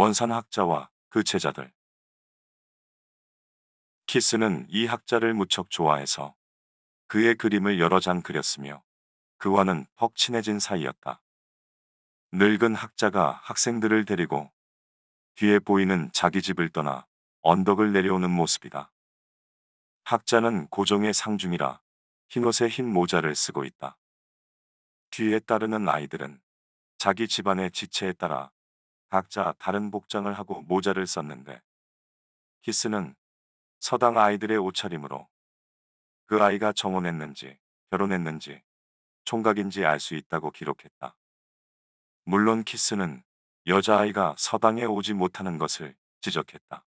원산 학자와 그 제자들. 키스는 이 학자를 무척 좋아해서 그의 그림을 여러 장 그렸으며 그와는 퍽 친해진 사이였다. 늙은 학자가 학생들을 데리고 뒤에 보이는 자기 집을 떠나 언덕을 내려오는 모습이다. 학자는 고종의 상중이라 흰옷에 흰 모자를 쓰고 있다. 뒤에 따르는 아이들은 자기 집안의 지체에 따라 각자 다른 복장을 하고 모자를 썼는데 히스는 서당 아이들의 옷차림으로 그 아이가 정혼했는지 결혼했는지 총각인지 알 수 있다고 기록했다. 물론 키스는 여자아이가 서당에 오지 못하는 것을 지적했다.